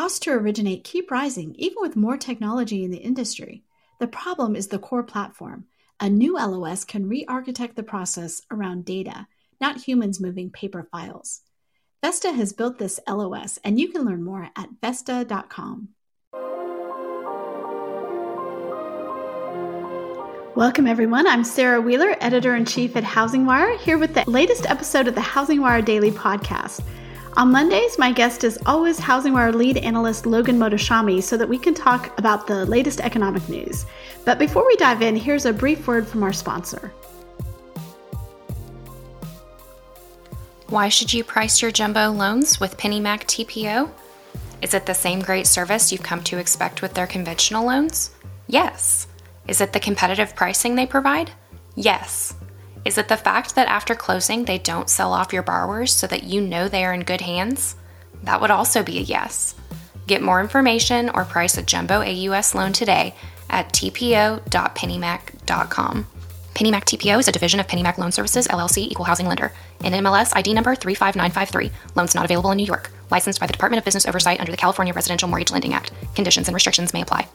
Costs to originate keep rising even with more technology in the industry. The problem is the core platform. A new LOS can re architect the process around data, not humans moving paper files. Vesta has built this LOS, and you can learn more at Vesta.com. Welcome, everyone. I'm Sarah Wheeler, editor in chief at Housing Wire, here with the latest episode of the Housing Wire Daily Podcast. On Mondays, my guest is always Housing Wire lead analyst Logan Mohtashami so that we can talk about the latest economic news. But before we dive in, here's a brief word from our sponsor. Why should you price your jumbo loans with PennyMac TPO? Is it the same great service you've come to expect with their conventional loans? Yes. Is it the competitive pricing they provide? Yes. Is it the fact that after closing they don't sell off your borrowers so that you know they are in good hands? That would also be a yes. Get more information or price a jumbo AUS loan today at tpo.pennymac.com. PennyMac TPO is a division of PennyMac Loan Services, LLC, Equal Housing Lender. NMLS ID number 35953. Loans not available in New York. Licensed by the Department of Business Oversight under the California Residential Mortgage Lending Act. Conditions and restrictions may apply.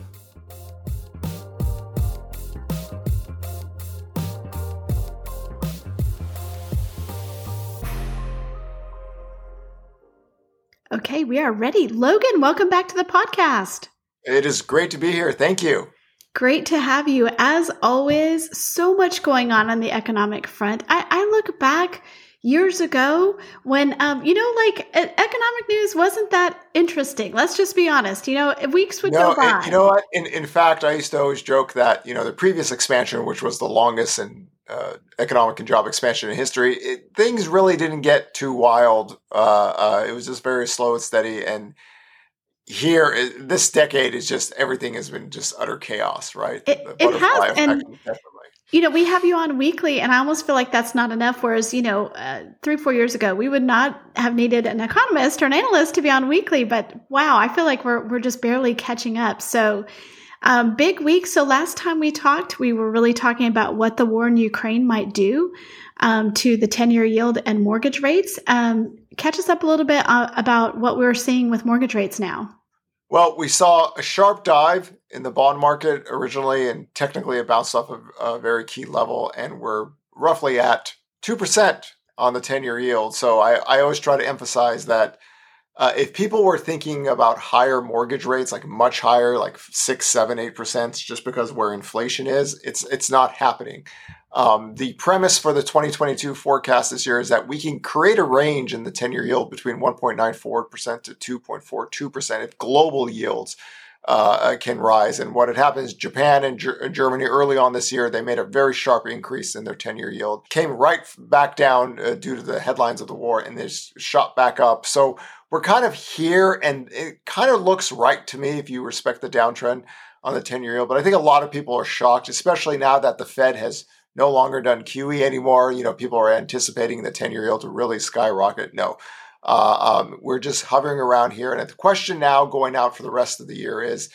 Okay, we are ready. Logan, welcome back to the podcast. It is great to be here. Thank you. Great to have you. As always, so much going on on the economic front. I, I look back years ago when, um, you know, like economic news wasn't that interesting. Let's just be honest. You know, weeks would no, go by. You know what? In, in fact, I used to always joke that, you know, the previous expansion, which was the longest and uh, economic and job expansion in history, it, things really didn't get too wild. Uh, uh, it was just very slow and steady. And here, this decade is just everything has been just utter chaos, right? It, it has, and you know, we have you on weekly, and I almost feel like that's not enough. Whereas, you know, uh, three, four years ago, we would not have needed an economist or an analyst to be on weekly. But wow, I feel like we're we're just barely catching up. So um, big week. So last time we talked, we were really talking about what the war in Ukraine might do um, to the 10 year yield and mortgage rates. Um, catch us up a little bit uh, about what we're seeing with mortgage rates now. Well, we saw a sharp dive in the bond market originally, and technically it bounced off of a very key level, and we're roughly at 2% on the 10 year yield. So I, I always try to emphasize that uh, if people were thinking about higher mortgage rates, like much higher, like six, seven, eight percent, just because where inflation is, it's it's not happening. Um, the premise for the 2022 forecast this year is that we can create a range in the 10-year yield between 1.94% to 2.42% if global yields uh, can rise. And what had happened is Japan and G- Germany early on this year, they made a very sharp increase in their 10 year yield, came right back down uh, due to the headlines of the war, and they shot back up. So we're kind of here, and it kind of looks right to me if you respect the downtrend on the 10 year yield. But I think a lot of people are shocked, especially now that the Fed has no longer done QE anymore. You know, people are anticipating the 10 year yield to really skyrocket. No. Uh, um, we're just hovering around here. And the question now going out for the rest of the year is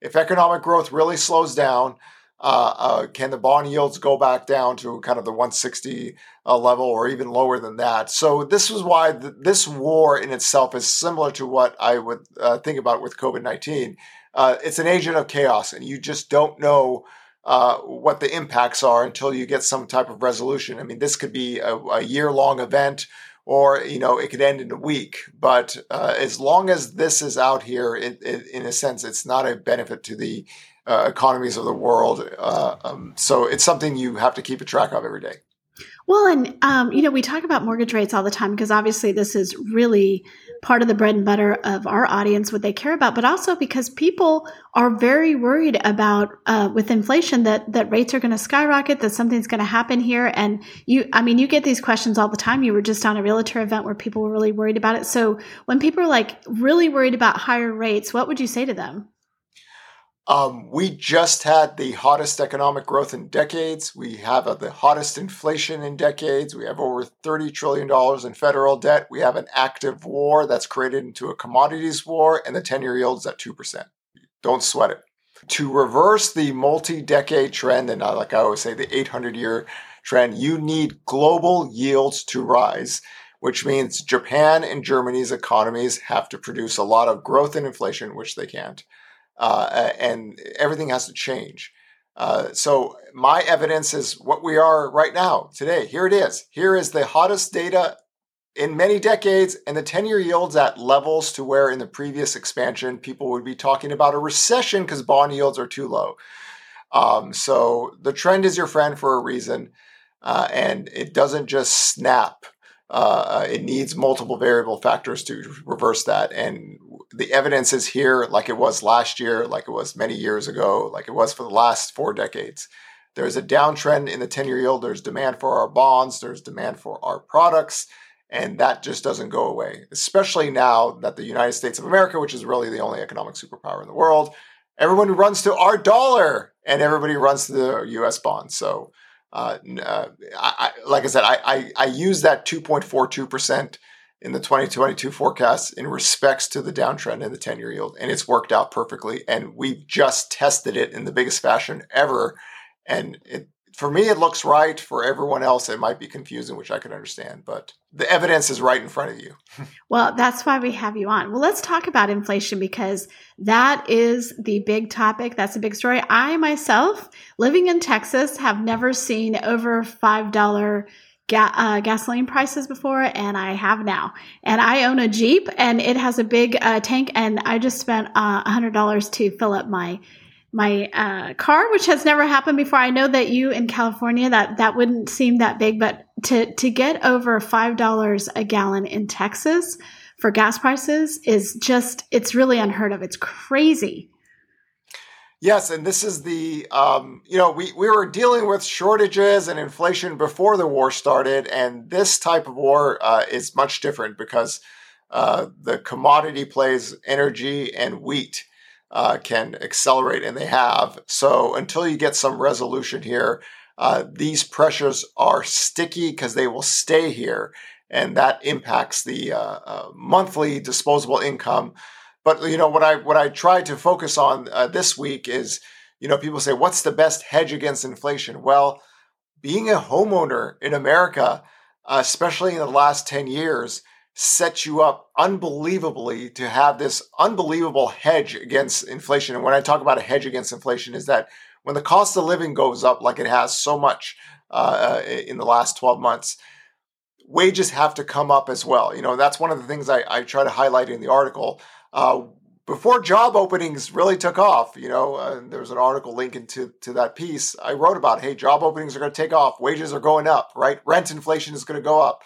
if economic growth really slows down, uh, uh, can the bond yields go back down to kind of the 160 uh, level or even lower than that? So this is why th- this war in itself is similar to what I would uh, think about with COVID-19. Uh, it's an agent of chaos, and you just don't know uh, what the impacts are until you get some type of resolution. I mean, this could be a, a year-long event or you know it could end in a week but as long as this is out here it, it, in a sense it's not a benefit to the uh, economies of the world. Uh, um, so it's something you have to keep a track of every day. Well, and um, you know, we talk about mortgage rates all the time because obviously this is really part of the bread and butter of our audience, what they care about, but also because people are very worried about uh, with inflation that that rates are going to skyrocket, that something's going to happen here. And you, I mean, you get these questions all the time. You were just on a realtor event where people were really worried about it. So when people are like really worried about higher rates, what would you say to them? Um, we just had the hottest economic growth in decades. We have a, the hottest inflation in decades. We have over $30 trillion in federal debt. We have an active war that's created into a commodities war, and the 10 year yield is at 2%. Don't sweat it. To reverse the multi decade trend, and like I always say, the 800 year trend, you need global yields to rise which means Japan and Germany's economies have to produce a lot of growth and inflation, which they can't. Uh, and everything has to change. Uh, so my evidence is what we are right now today. Here it is. Here is the hottest data in many decades, and the 10 year yields at levels to where in the previous expansion people would be talking about a recession because bond yields are too low. Um, so the trend is your friend for a reason, uh, and it doesn't just snap. Uh, it needs multiple variable factors to reverse that. And the evidence is here, like it was last year, like it was many years ago, like it was for the last four decades. There's a downtrend in the 10 year yield. There's demand for our bonds, there's demand for our products. And that just doesn't go away, especially now that the United States of America, which is really the only economic superpower in the world, everyone runs to our dollar and everybody runs to the US bonds. So, uh, uh, I, like I said, I, I, I use that 2.42% in the 2022 forecast in respects to the downtrend in the 10 year yield, and it's worked out perfectly. And we've just tested it in the biggest fashion ever. And it, for me, it looks right. For everyone else, it might be confusing, which I can understand, but the evidence is right in front of you. well, that's why we have you on. Well, let's talk about inflation because that is the big topic. That's a big story. I myself, living in Texas, have never seen over $5 ga- uh, gasoline prices before, and I have now. And I own a Jeep, and it has a big uh, tank, and I just spent uh, $100 to fill up my my uh, car, which has never happened before. I know that you in California that that wouldn't seem that big, but to to get over five dollars a gallon in Texas for gas prices is just it's really unheard of. It's crazy. Yes, and this is the um, you know we we were dealing with shortages and inflation before the war started, and this type of war uh, is much different because uh, the commodity plays energy and wheat uh, can accelerate, and they have. So until you get some resolution here, uh, these pressures are sticky because they will stay here, and that impacts the uh, uh, monthly disposable income. But you know what I what I try to focus on uh, this week is, you know, people say, "What's the best hedge against inflation?" Well, being a homeowner in America, especially in the last ten years, sets you up unbelievably to have this unbelievable hedge against inflation. And when I talk about a hedge against inflation, is that when the cost of living goes up like it has so much uh, uh in the last 12 months, wages have to come up as well. You know, that's one of the things I, I try to highlight in the article. Uh, before job openings really took off, you know, uh, there was an article linking to, to that piece. I wrote about, hey, job openings are going to take off, wages are going up, right? Rent inflation is going to go up.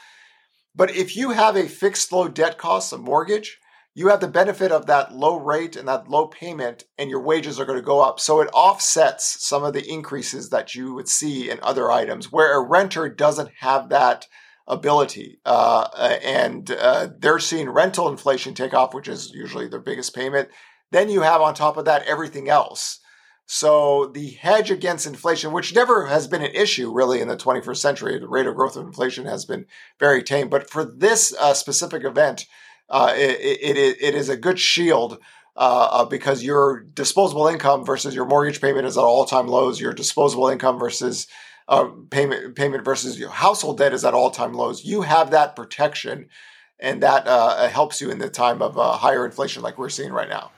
But if you have a fixed low debt cost, a mortgage, you have the benefit of that low rate and that low payment, and your wages are going to go up. So it offsets some of the increases that you would see in other items where a renter doesn't have that ability. Uh, and uh, they're seeing rental inflation take off, which is usually their biggest payment. Then you have on top of that everything else. So the hedge against inflation, which never has been an issue really in the 21st century, the rate of growth of inflation has been very tame. But for this uh, specific event, uh, it, it, it is a good shield uh, uh, because your disposable income versus your mortgage payment is at all-time lows. Your disposable income versus uh, payment payment versus your household debt is at all-time lows. You have that protection, and that uh, helps you in the time of higher inflation like we're seeing right now.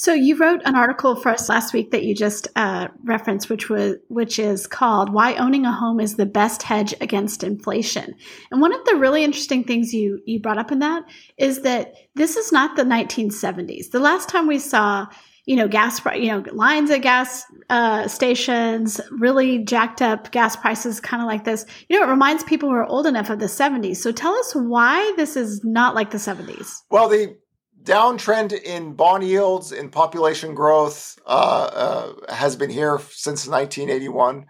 So you wrote an article for us last week that you just uh, referenced, which was which is called "Why Owning a Home is the Best Hedge Against Inflation." And one of the really interesting things you you brought up in that is that this is not the 1970s. The last time we saw you know gas you know lines at gas uh, stations really jacked up gas prices kind of like this you know it reminds people who are old enough of the 70s so tell us why this is not like the 70s well the downtrend in bond yields in population growth uh, uh, has been here since 1981.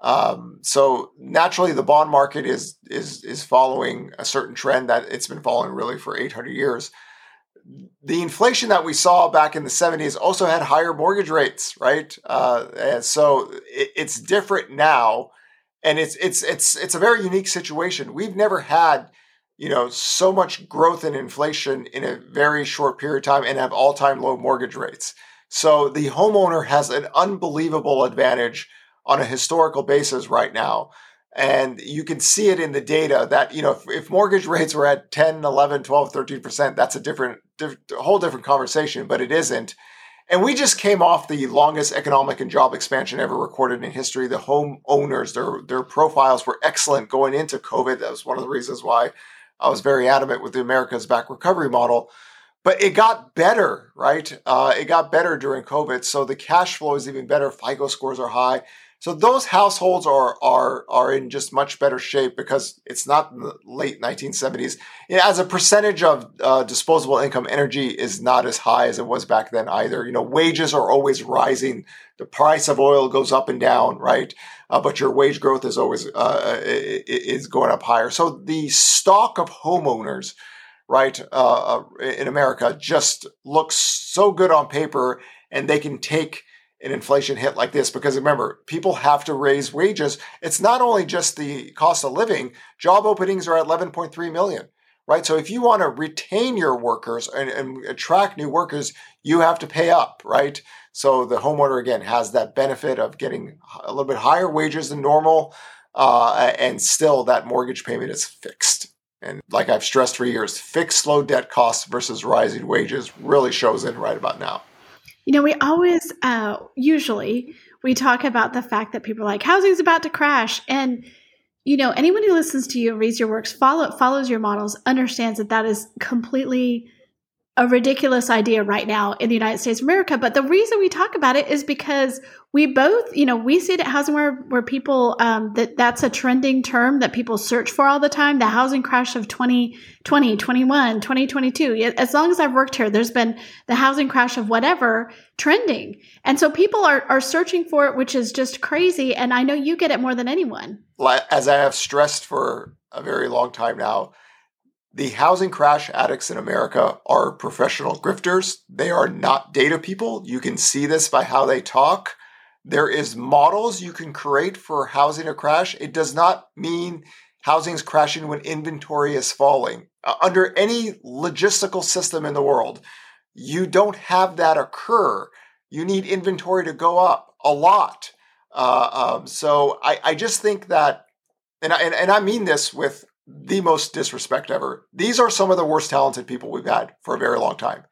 Um, so naturally, the bond market is is is following a certain trend that it's been following really for 800 years. The inflation that we saw back in the 70s also had higher mortgage rates, right? Uh, and so it, it's different now, and it's it's it's it's a very unique situation. We've never had you know, so much growth in inflation in a very short period of time and have all time low mortgage rates. So the homeowner has an unbelievable advantage on a historical basis right now. And you can see it in the data that, you know, if, if mortgage rates were at 10, 11, 12, 13%, that's a different, a whole different conversation, but it isn't. And we just came off the longest economic and job expansion ever recorded in history. The home owners, their, their profiles were excellent going into COVID. That was one of the reasons why I was very adamant with the America's Back recovery model. But it got better, right? Uh, it got better during COVID. So the cash flow is even better. FICO scores are high. So those households are are are in just much better shape because it's not the late 1970s. As a percentage of uh, disposable income, energy is not as high as it was back then either. You know, wages are always rising. The price of oil goes up and down, right? Uh, but your wage growth is always uh, is going up higher. So the stock of homeowners, right, uh, uh, in America just looks so good on paper, and they can take an inflation hit like this because remember, people have to raise wages. It's not only just the cost of living, job openings are at 11.3 million, right? So if you want to retain your workers and, and attract new workers, you have to pay up, right? So the homeowner again has that benefit of getting a little bit higher wages than normal, uh, and still that mortgage payment is fixed. And like I've stressed for years, fixed low debt costs versus rising wages really shows in right about now. You know, we always, uh, usually, we talk about the fact that people are like, housing's about to crash. And, you know, anyone who listens to you, reads your works, follow, follows your models, understands that that is completely a ridiculous idea right now in the United States of America. But the reason we talk about it is because we both, you know, we see it at Housing Wire, where people, um, that that's a trending term that people search for all the time. The housing crash of 2020, 21, 2022. As long as I've worked here, there's been the housing crash of whatever trending. And so people are, are searching for it, which is just crazy. And I know you get it more than anyone. As I have stressed for a very long time now, the housing crash addicts in America are professional grifters. They are not data people. You can see this by how they talk. There is models you can create for housing a crash. It does not mean housing is crashing when inventory is falling. Uh, under any logistical system in the world, you don't have that occur. You need inventory to go up a lot. Uh, um, so I, I, just think that, and I, and, and I mean this with the most disrespect ever. These are some of the worst talented people we've had for a very long time.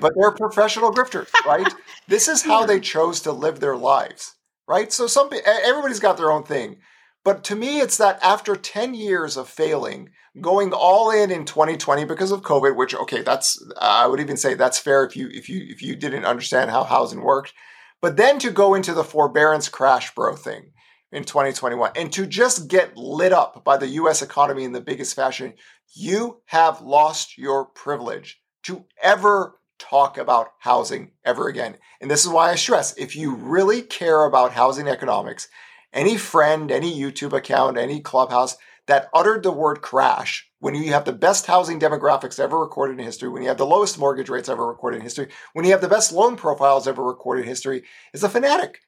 But they're professional grifters, right? this is how they chose to live their lives, right? So some everybody's got their own thing. But to me, it's that after 10 years of failing, going all in in 2020 because of COVID, which okay, that's I would even say that's fair if you if you if you didn't understand how housing worked. But then to go into the forbearance crash bro thing, in 2021 and to just get lit up by the US economy in the biggest fashion, you have lost your privilege to ever talk about housing ever again. And this is why I stress if you really care about housing economics, any friend, any YouTube account, any clubhouse that uttered the word crash when you have the best housing demographics ever recorded in history, when you have the lowest mortgage rates ever recorded in history, when you have the best loan profiles ever recorded in history, is a fanatic.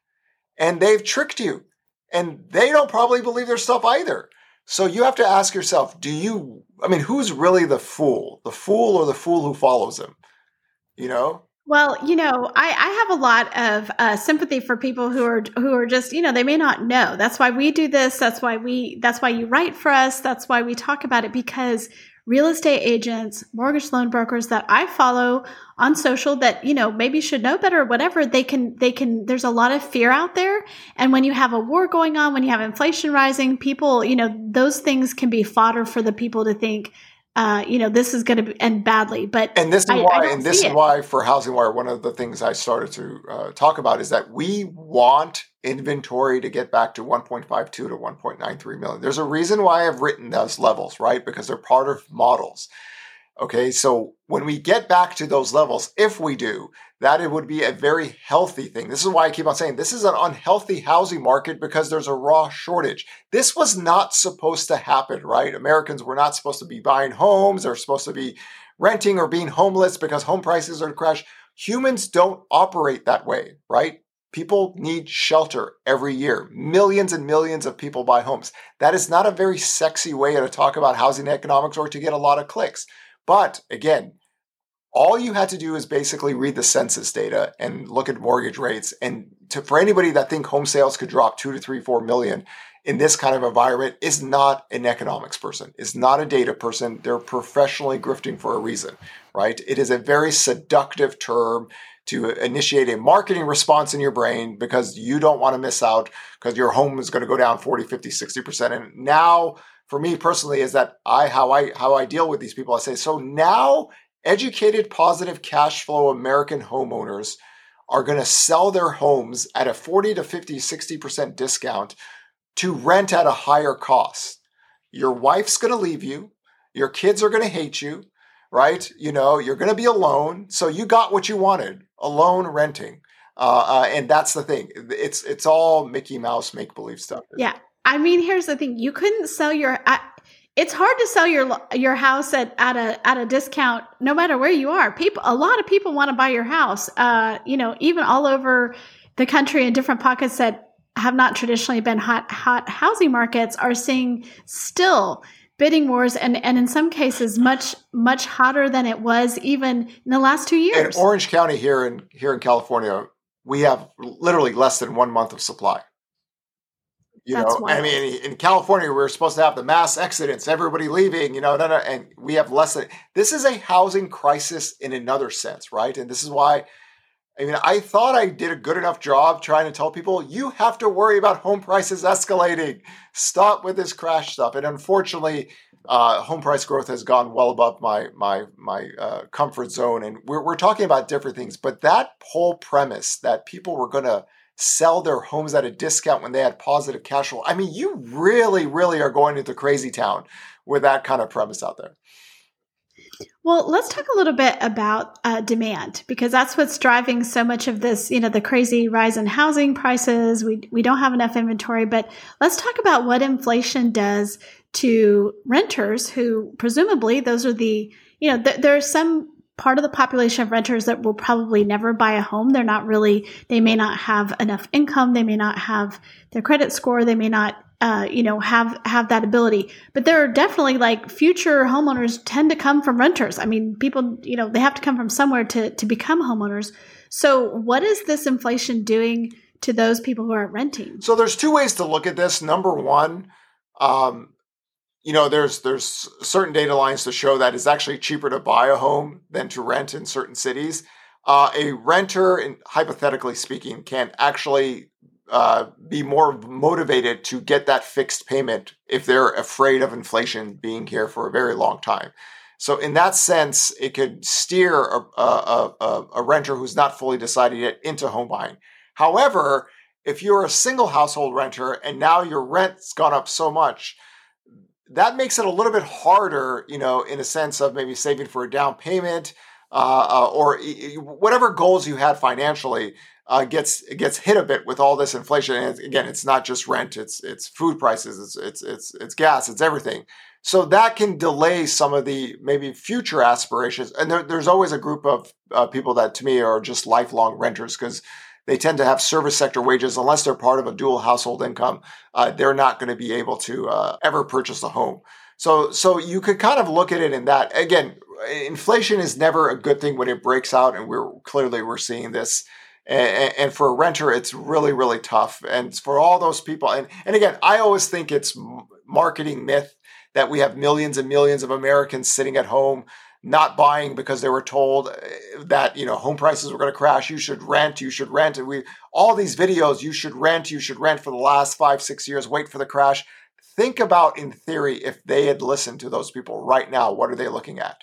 And they've tricked you and they don't probably believe their stuff either. So you have to ask yourself, do you, I mean, who's really the fool? The fool or the fool who follows him? You know? Well, you know, I, I have a lot of uh, sympathy for people who are who are just, you know, they may not know. That's why we do this. That's why we. That's why you write for us. That's why we talk about it because real estate agents, mortgage loan brokers that I follow on social that, you know, maybe should know better or whatever, they can, they can, there's a lot of fear out there. And when you have a war going on, when you have inflation rising, people, you know, those things can be fodder for the people to think, uh, you know, this is going to end badly. But and this is I, why, I and this is it. why for Housing Wire, one of the things I started to uh, talk about is that we want inventory to get back to 1.52 to 1.93 million. There's a reason why I've written those levels, right? Because they're part of models. Okay, so when we get back to those levels, if we do, that it would be a very healthy thing. This is why I keep on saying this is an unhealthy housing market because there's a raw shortage. This was not supposed to happen, right? Americans were not supposed to be buying homes, they're supposed to be renting or being homeless because home prices are crash. Humans don't operate that way, right? People need shelter every year. Millions and millions of people buy homes. That is not a very sexy way to talk about housing economics or to get a lot of clicks. But again, all you had to do is basically read the census data and look at mortgage rates. And to, for anybody that think home sales could drop two to three, four million, in this kind of environment is not an economics person, is not a data person. They're professionally grifting for a reason, right? It is a very seductive term to initiate a marketing response in your brain because you don't want to miss out because your home is going to go down 40, 50, 60%. And now for me personally is that I how I how I deal with these people. I say, so now educated, positive cash flow American homeowners are going to sell their homes at a 40 to 50, 60% discount to rent at a higher cost. Your wife's going to leave you. Your kids are going to hate you, right? You know, you're going to be alone. So you got what you wanted, alone renting. Uh, uh, and that's the thing. It's it's all Mickey Mouse make believe stuff. Yeah, I mean, here's the thing: you couldn't sell your. I, it's hard to sell your your house at, at a at a discount, no matter where you are. People, a lot of people want to buy your house. Uh, you know, even all over the country in different pockets that have not traditionally been hot hot housing markets are seeing still bidding wars and and in some cases much much hotter than it was even in the last two years. In Orange County here in here in California, we have literally less than one month of supply. You That's know, wild. I mean, in California, we we're supposed to have the mass exodus, everybody leaving, you know, no, no, and we have less than. This is a housing crisis in another sense, right? And this is why I mean, I thought I did a good enough job trying to tell people you have to worry about home prices escalating. Stop with this crash stuff. And unfortunately, uh, home price growth has gone well above my my my uh, comfort zone. And we're we're talking about different things, but that whole premise that people were going to sell their homes at a discount when they had positive cash flow. I mean, you really, really are going into crazy town with that kind of premise out there. Well, let's talk a little bit about uh, demand because that's what's driving so much of this. You know, the crazy rise in housing prices. We we don't have enough inventory, but let's talk about what inflation does to renters who presumably those are the you know th- there's some part of the population of renters that will probably never buy a home. They're not really, they may not have enough income. They may not have their credit score. They may not uh, you know, have have that ability. But there are definitely like future homeowners tend to come from renters. I mean, people, you know, they have to come from somewhere to to become homeowners. So, what is this inflation doing to those people who aren't renting? So, there's two ways to look at this. Number one, um, you know, there's there's certain data lines to show that it's actually cheaper to buy a home than to rent in certain cities. Uh, a renter, in, hypothetically speaking, can actually uh, be more motivated to get that fixed payment if they're afraid of inflation being here for a very long time. So, in that sense, it could steer a, a, a, a renter who's not fully decided yet into home buying. However, if you're a single household renter and now your rent's gone up so much, that makes it a little bit harder, you know, in a sense of maybe saving for a down payment uh, uh, or whatever goals you had financially uh, gets gets hit a bit with all this inflation. And again, it's not just rent; it's it's food prices, it's it's it's it's gas, it's everything. So that can delay some of the maybe future aspirations. And there, there's always a group of uh, people that to me are just lifelong renters because they tend to have service sector wages unless they're part of a dual household income. Uh, they're not going to be able to uh, ever purchase a home. So so you could kind of look at it in that. Again, inflation is never a good thing when it breaks out, and we're clearly we're seeing this and, and, for a renter it's really really tough and for all those people and, and again i always think it's marketing myth that we have millions and millions of americans sitting at home not buying because they were told uh, that you know home prices were going to crash you should rent you should rent and we all these videos you should rent you should rent for the last five six years wait for the crash. Think about in theory if they had listened to those people right now what are they looking at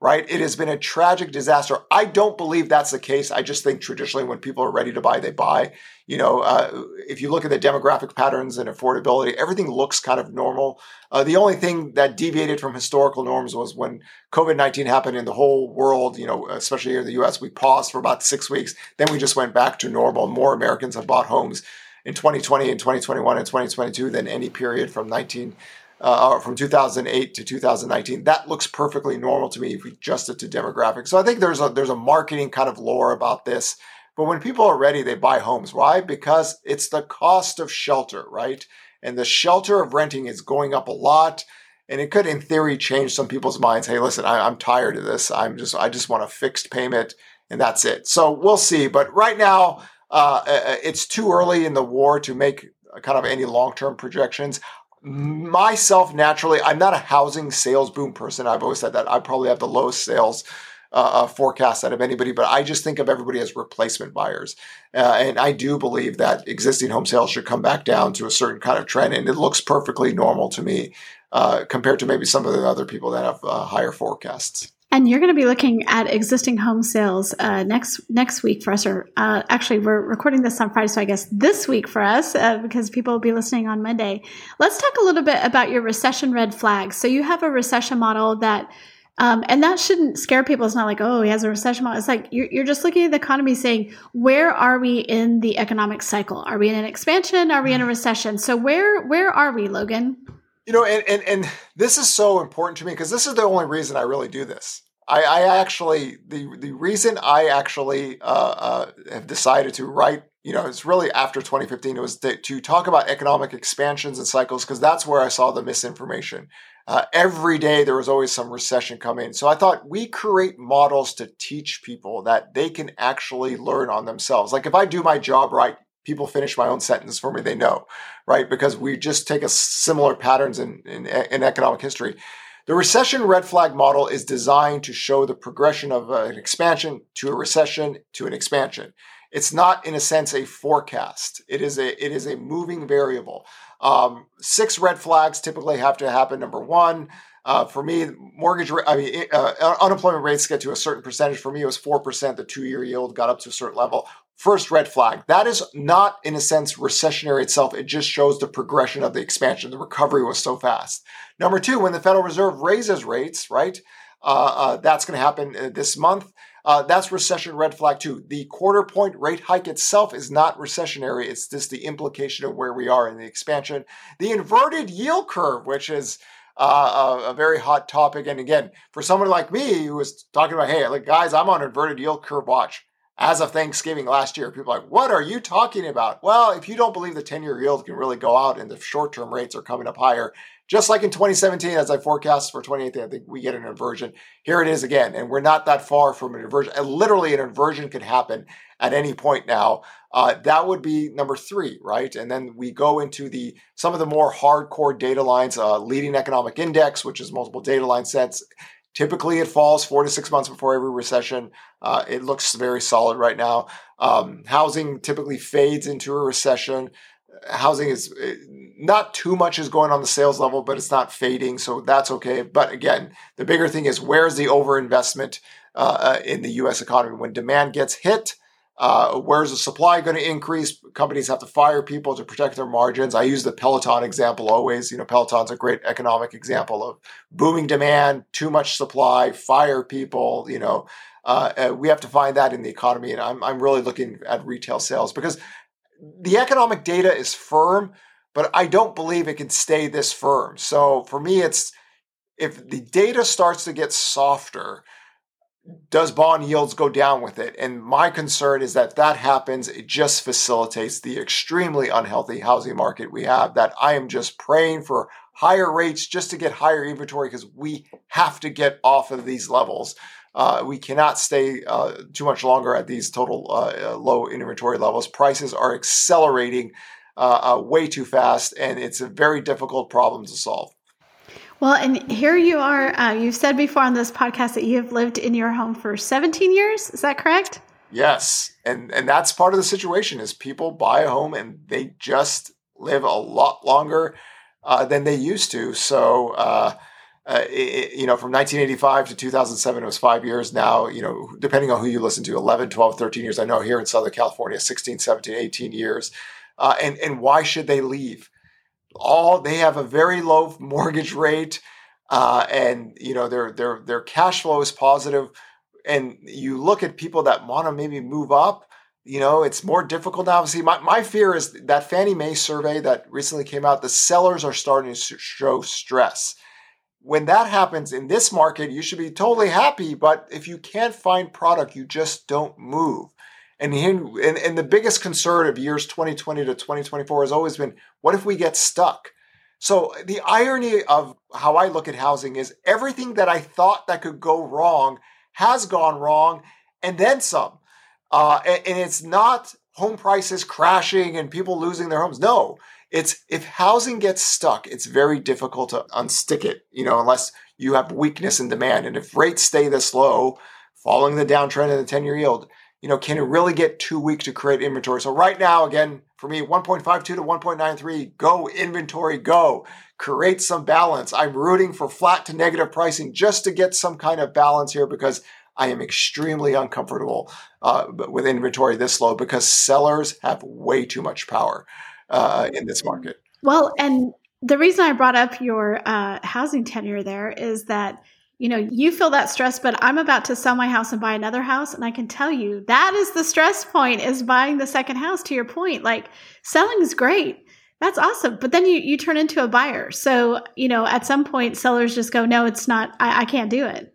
right? It has been a tragic disaster. I don't believe that's the case. I just think traditionally when people are ready to buy, they buy. You know, uh, if you look at the demographic patterns and affordability, everything looks kind of normal. Uh, the only thing that deviated from historical norms was when COVID 19 happened in the whole world, you know, especially here in the US, we paused for about six weeks. Then we just went back to normal. More Americans have bought homes in 2020 and 2021 and 2022 than any period from 19 uh, from 2008 to 2019. That looks perfectly normal to me if we adjust it to demographics. So I think there's a there's a marketing kind of lore about this. But when people are ready, they buy homes. Why? Because it's the cost of shelter, right? And the shelter of renting is going up a lot. And it could, in theory, change some people's minds. Hey, listen, I, I'm tired of this. I'm just I just want a fixed payment, and that's it. So we'll see. But right now, uh, uh, it's too early in the war to make kind of any long term projections. Myself, naturally, I'm not a housing sales boom person. I've always said that. I probably have the lowest sales uh, uh, forecast out of anybody, but I just think of everybody as replacement buyers. Uh, and I do believe that existing home sales should come back down to a certain kind of trend. And it looks perfectly normal to me uh, compared to maybe some of the other people that have uh, higher forecasts. And you're going to be looking at existing home sales uh, next next week for us, or uh, actually, we're recording this on Friday, so I guess this week for us uh, because people will be listening on Monday. Let's talk a little bit about your recession red flags. So you have a recession model that um, and that shouldn't scare people. It's not like, oh, he has a recession model. It's like you're, you're just looking at the economy saying, where are we in the economic cycle? Are we in an expansion? Are we in a recession? So where where are we, Logan? You know, and and, and this is so important to me because this is the only reason I really do this. I, I actually the the reason I actually uh, uh, have decided to write you know, it's really after 2015. It was to, to talk about economic expansions and cycles because that's where I saw the misinformation. Uh, every day there was always some recession coming. So I thought we create models to teach people that they can actually learn on themselves. Like if I do my job right, people finish my own sentence for me, they know, right? Because we just take a similar patterns in, in, in economic history. The recession red flag model is designed to show the progression of an expansion to a recession to an expansion. It's not, in a sense, a forecast. It is a it is a moving variable. Um, six red flags typically have to happen. Number one, uh, for me, mortgage, I mean, uh, unemployment rates get to a certain percentage. For me, it was 4%. The two year yield got up to a certain level. First red flag. That is not, in a sense, recessionary itself. It just shows the progression of the expansion. The recovery was so fast. Number two, when the Federal Reserve raises rates, right? Uh, uh that's going to happen uh, this month. Uh, that's recession red flag too. The quarter point rate hike itself is not recessionary. It's just the implication of where we are in the expansion. The inverted yield curve, which is uh, a, a, very hot topic. And again, for someone like me who was talking about, hey, like guys, I'm on inverted yield curve watch. As of Thanksgiving last year, people are like, what are you talking about? Well, if you don't believe the 10 year yield can really go out and the short term rates are coming up higher, just like in 2017, as I forecast for 2018, I think we get an inversion. Here it is again, and we're not that far from an inversion. And literally, an inversion could happen at any point now. Uh, that would be number three, right? And then we go into the some of the more hardcore data lines, uh, leading economic index, which is multiple data line sets. Typically, it falls four to six months before every recession. Uh, it looks very solid right now. Um, housing typically fades into a recession housing is eh, not too much is going on the sales level, but it's not fading, so that's okay. But again, the bigger thing is where's the overinvestment uh, uh in the U.S. economy when demand gets hit? Uh, where's the supply going to increase? Companies have to fire people to protect their margins. I use the Peloton example always. You know, Peloton's a great economic example of booming demand, too much supply, fire people. You know, uh, we have to find that in the economy, and I'm I'm really looking at retail sales because the economic data is firm, but I don't believe it can stay this firm. So for me, it's if the data starts to get softer, does bond yields go down with it? And my concern is that that happens, it just facilitates the extremely unhealthy housing market we have. That I am just praying for higher rates just to get higher inventory because we have to get off of these levels. Uh, we cannot stay uh, too much longer at these total uh, uh low inventory levels. Prices are accelerating uh, uh, way too fast, and it's a very difficult problem to solve. Well, and here you are. you've said before on this podcast that you have lived in your home for 17 years. Is that correct? Yes, and and that's part of the situation. Is people buy a home and they just live a lot longer than they used to. So uh, it, you know, from 1985 to 2007, it was five years. Now, you know, depending on who you listen to, 11, 12, 13 years. I know here in Southern California, 16, 17, 18 years. Uh, and, and why should they leave? All they have a very low mortgage rate, uh, and you know their their their cash flow is positive. And you look at people that want to maybe move up. You know, it's more difficult now. See, my, my fear is that Fannie Mae survey that recently came out, the sellers are starting to show stress when that happens in this market, you should be totally happy. But if you can't find product, you just don't move. And, and, and the biggest concern of years 2020 to 2024 has always been what if we get stuck? So the irony of how I look at housing is everything that I thought that could go wrong has gone wrong and then some. Uh, and, and it's not home prices crashing and people losing their homes. No, it's if housing gets stuck, it's very difficult to unstick it, you know, unless you have weakness in demand. And if rates stay this low, following the downtrend in the 10 year yield, you know, can it really get too weak to create inventory? So right now, again, for me, 1.52 to 1.93, go inventory, go. Create some balance. I'm rooting for flat to negative pricing just to get some kind of balance here because I am extremely uncomfortable uh, with inventory this low because sellers have way too much power uh, in this market. Well, and the reason I brought up your uh, housing tenure there is that you know you feel that stress, but I'm about to sell my house and buy another house, and I can tell you that is the stress point is buying the second house. To your point, like selling is great. That's awesome. But then you, you turn into a buyer. So, you know, at some point sellers just go, no, it's not, I, I can't do it.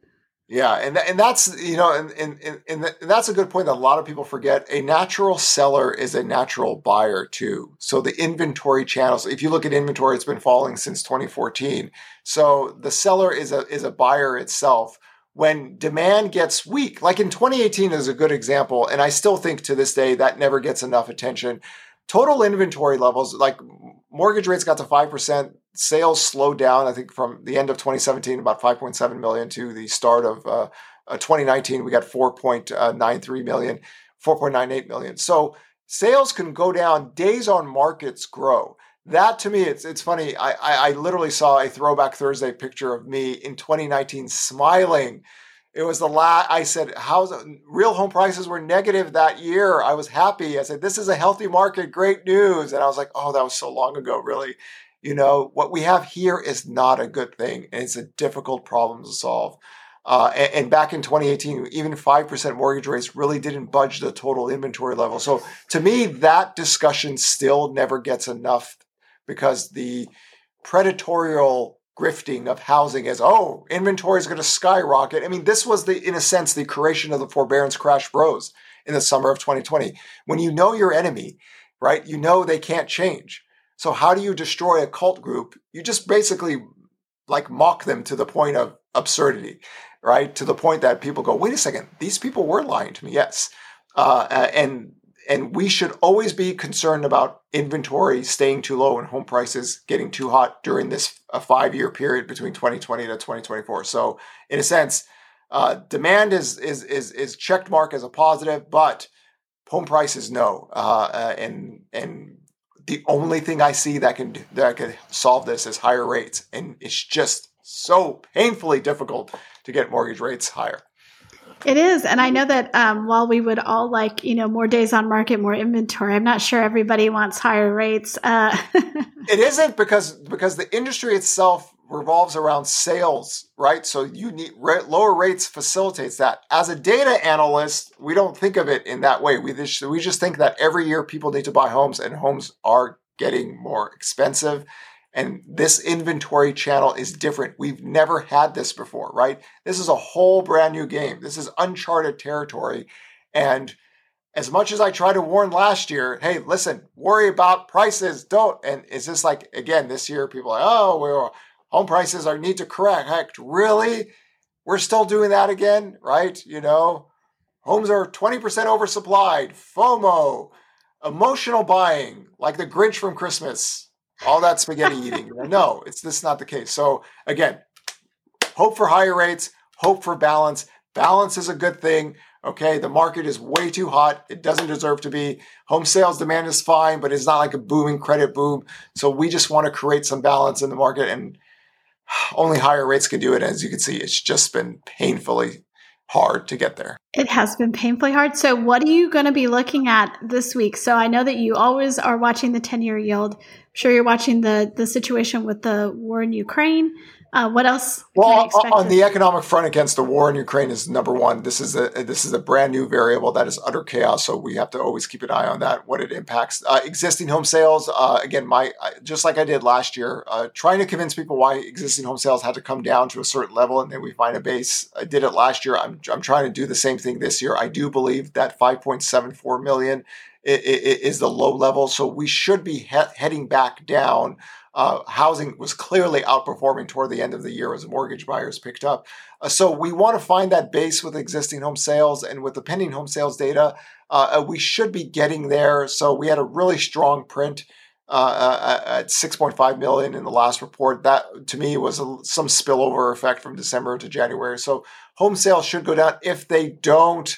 Yeah, and and that's you know, and and and that's a good point that a lot of people forget. A natural seller is a natural buyer too. So the inventory channels. If you look at inventory, it's been falling since 2014. So the seller is a is a buyer itself. When demand gets weak, like in 2018 is a good example, and I still think to this day that never gets enough attention. Total inventory levels, like mortgage rates got to 5%, sales slowed down, I think, from the end of 2017, about 5.7 million to the start of uh, uh, 2019, we got 4.93 million, 4.98 million. So sales can go down, days on markets grow. That to me, it's it's funny. I, I, I literally saw a throwback Thursday picture of me in 2019 smiling. It was the last. I said, "How's real home prices were negative that year?" I was happy. I said, "This is a healthy market, great news." And I was like, "Oh, that was so long ago, really." You know, what we have here is not a good thing, and it's a difficult problem to solve. Uh, and, and, back in 2018, even 5% mortgage rates really didn't budge the total inventory level. So to me, that discussion still never gets enough because the predatorial grifting of housing as oh, inventory is going to skyrocket. I mean, this was the, in a sense, the creation of the forbearance crash bros in the summer of 2020. When you know your enemy, right, you know they can't change. So how do you destroy a cult group? You just basically like mock them to the point of absurdity, right? To the point that people go, wait a second, these people were lying to me. Yes. Uh, and and we should always be concerned about inventory staying too low and home prices getting too hot during this five year period between 2020 to 2024. So in a sense, uh, demand is is is is checked mark as a positive, but home prices no. Uh, uh, and and the only thing I see that can that can solve this is higher rates, and it's just so painfully difficult to get mortgage rates higher. It is, and I know that um, while we would all like you know more days on market, more inventory, I'm not sure everybody wants higher rates. Uh- it isn't because because the industry itself revolves around sales, right? So you need lower rates facilitates that. As a data analyst, we don't think of it in that way. We just, we just think that every year people need to buy homes and homes are getting more expensive. And this inventory channel is different. We've never had this before, right? This is a whole brand new game. This is uncharted territory. And as much as I tried to warn last year, hey, listen, worry about prices, don't. And is this like, again, this year, people like, oh, we're home prices are need to correct. Heck, really? We're still doing that again, right? You know, homes are 20% oversupplied, FOMO, emotional buying, like the Grinch from Christmas, all that spaghetti eating. No, it's this is not the case. So again, hope for higher rates, hope for balance. Balance is a good thing. Okay, the market is way too hot. It doesn't deserve to be. Home sales demand is fine, but it's not like a booming credit boom. So we just want to create some balance in the market and only higher rates can do it. As you can see, it's just been painfully hard to get there. It has been painfully hard. So, what are you going to be looking at this week? So, I know that you always are watching the 10 year yield. I'm sure you're watching the, the situation with the war in Ukraine. Uh, what else? Well, on the economic front, against the war in Ukraine is number one. This is a this is a brand new variable that is utter chaos. So we have to always keep an eye on that. What it impacts uh, existing home sales. Uh, again, my just like I did last year, uh, trying to convince people why existing home sales had to come down to a certain level, and then we find a base. I did it last year. I'm I'm trying to do the same thing this year. I do believe that 5.74 million is the low level, so we should be he- heading back down uh, housing was clearly outperforming toward the end of the year as mortgage buyers picked up. Uh, so we want to find that base with existing home sales and with the pending home sales data. Uh, uh we should be getting there. So we had a really strong print uh, uh at 6.5 million in the last report. That to me was a, some spillover effect from December to January. So home sales should go down. If they don't,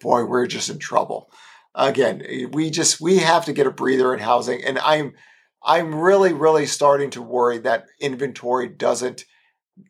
boy, we're just in trouble. Again, we just we have to get a breather in housing, and I'm I'm really really starting to worry that inventory doesn't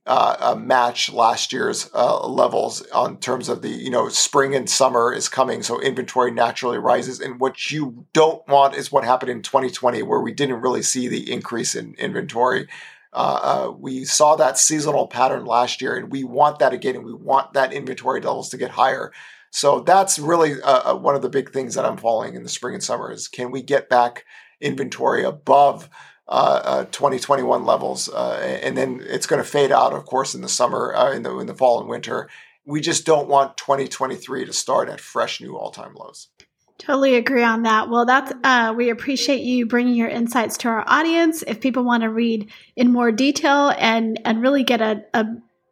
uh, uh, match last year's uh, levels on terms of the you know spring and summer is coming, so inventory naturally rises. And what you don't want is what happened in 2020, where we didn't really see the increase in inventory. Uh, uh, we saw that seasonal pattern last year, and we want that again, and we want that inventory levels to get higher. So that's really uh, one of the big things that I'm following in the spring and summer is can we get back inventory above uh, uh, 2021 levels, uh, and then it's going to fade out, of course, in the summer, uh, in the in the fall and winter. We just don't want 2023 to start at fresh new all time lows. Totally agree on that. Well, that's uh, we appreciate you bringing your insights to our audience. If people want to read in more detail and and really get a, a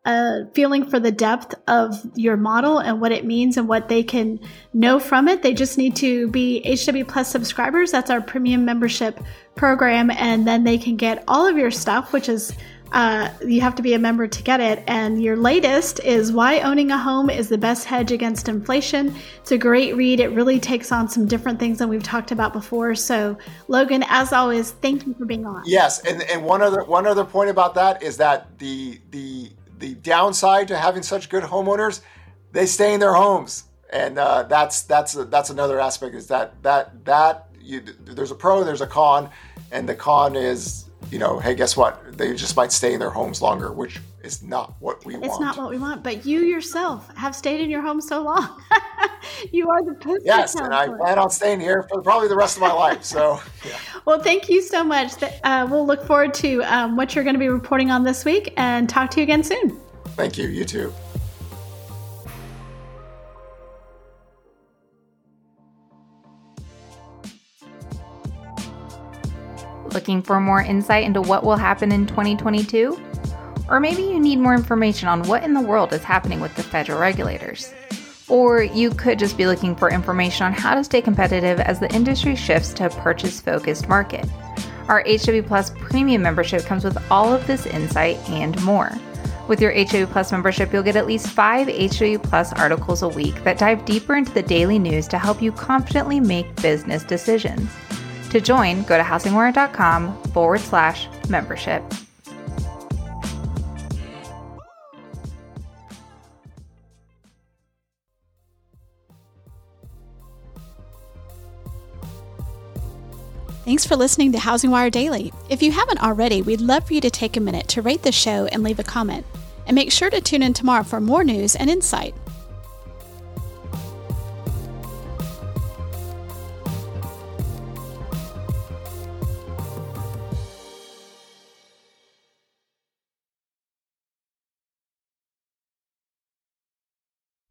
a feeling for the depth of your model and what it means and what they can know from it. They just need to be HW Plus subscribers. That's our premium membership program. And then they can get all of your stuff, which is uh, you have to be a member to get it. And your latest is Why Owning a Home is the Best Hedge Against Inflation. It's a great read. It really takes on some different things than we've talked about before. So, Logan, as always, thank you for being on. Yes, and, and one other one other point about that is that the the the downside to having such good homeowners, they stay in their homes, and uh, that's that's that's another aspect. Is that that that you, there's a pro, there's a con, and the con is you know, hey, guess what? They just might stay in their homes longer, which is not what we it's want. It's not what we want. But you yourself have stayed in your home so long. you are the perfect Yes, and I plan on staying here for probably the rest of my life. So, yeah. well, thank you so much. Uh, we'll look forward to um, what you're going to be reporting on this week and talk to you again soon. Thank you. You too. Looking for more insight into what will happen in 2022? Or maybe you need more information on what in the world is happening with the federal regulators. Or you could just be looking for information on how to stay competitive as the industry shifts to a purchase focused market. Our HW Plus premium membership comes with all of this insight and more. With your HW Plus membership, you'll get at least five HW Plus articles a week that dive deeper into the daily news to help you confidently make business decisions. To join, go to housingwire.com forward slash membership. Thanks for listening to Housing Wire Daily. If you haven't already, we'd love for you to take a minute to rate the show and leave a comment. And make sure to tune in tomorrow for more news and insight.